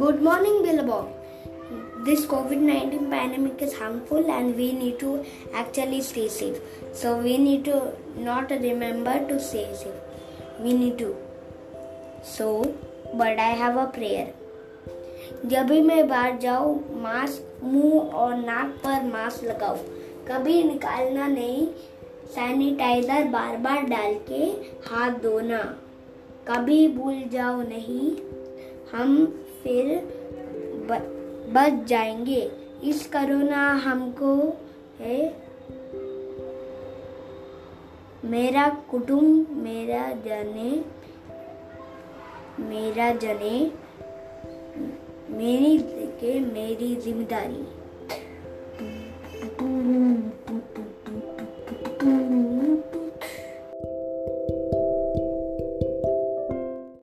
Good morning, Billabong. This COVID 19 pandemic is harmful and we need to actually stay safe. So, we need to not remember to stay safe. We need to. So, but I have a prayer. जब भी मैं बाहर जाऊँ mask मुँह और नाक पर mask लगाओ कभी निकालना नहीं सैनिटाइजर बार बार डाल के हाथ धोना कभी भूल जाओ नहीं हम फिर बच जाएँगे। इस करोना हमको है। मेरा कुटुंब, मेरा जने मेरा जने, मेरी के मेरी ज़िम्मेदारी।